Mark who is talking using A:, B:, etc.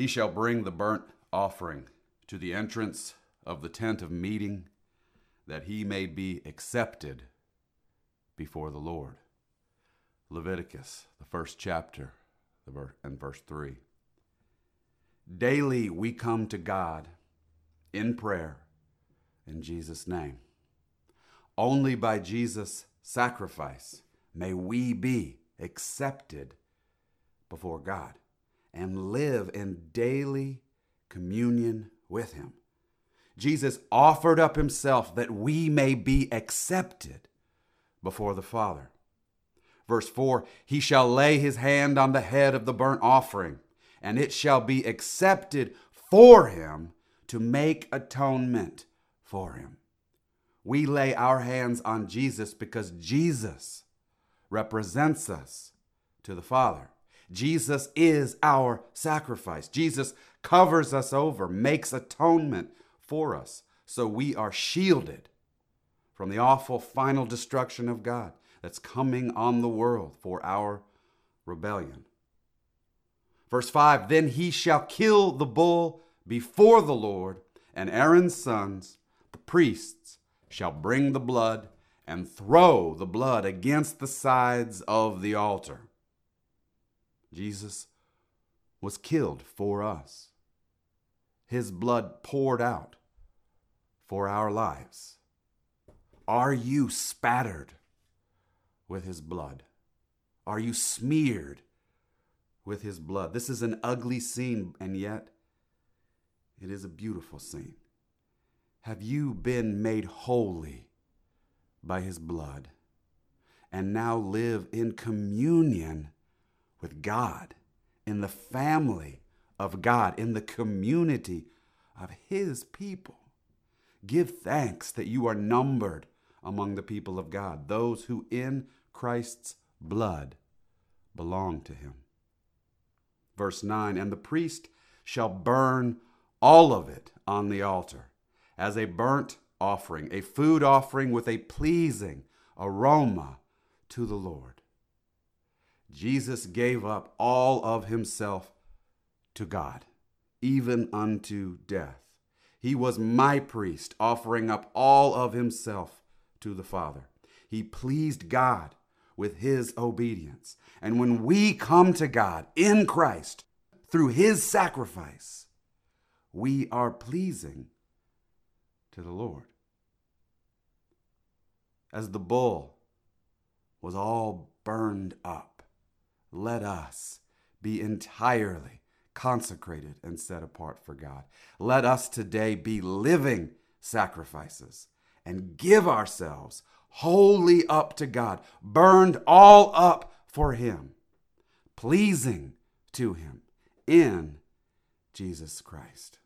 A: He shall bring the burnt offering to the entrance of the tent of meeting, that he may be accepted before the Lord. Leviticus, the first chapter, and verse 3. Daily we come to God in prayer in Jesus' name. Only by Jesus' sacrifice may we be accepted before God and live in daily communion with Him. Jesus offered up Himself that we may be accepted before the Father. Verse 4 He shall lay His hand on the head of the burnt offering, and it shall be accepted for Him to make atonement for Him. We lay our hands on Jesus because Jesus represents us to the Father. Jesus is our sacrifice. Jesus covers us over, makes atonement for us, so we are shielded from the awful final destruction of God that's coming on the world for our rebellion. Verse 5 Then he shall kill the bull before the Lord, and Aaron's sons, the priests, shall bring the blood and throw the blood against the sides of the altar. Jesus was killed for us. His blood poured out for our lives. Are you spattered with his blood? Are you smeared with his blood? This is an ugly scene, and yet it is a beautiful scene. Have you been made holy by his blood and now live in communion with God, in the family of God, in the community of his people? Give thanks that you are numbered among the people of God, those who in Christ's blood belong to him. Verse 9 And the priest shall burn all of it on the altar as a burnt offering, a food offering with a pleasing aroma to the Lord. Jesus gave up all of himself to God, even unto death. He was my priest, offering up all of himself to the Father. He pleased God with his obedience. And when we come to God in Christ through his sacrifice, we are pleasing to the Lord. As the bull was all burned up, let us be entirely consecrated and set apart for God. Let us today be living sacrifices and give ourselves wholly up to God, burned all up for Him, pleasing to Him in Jesus Christ.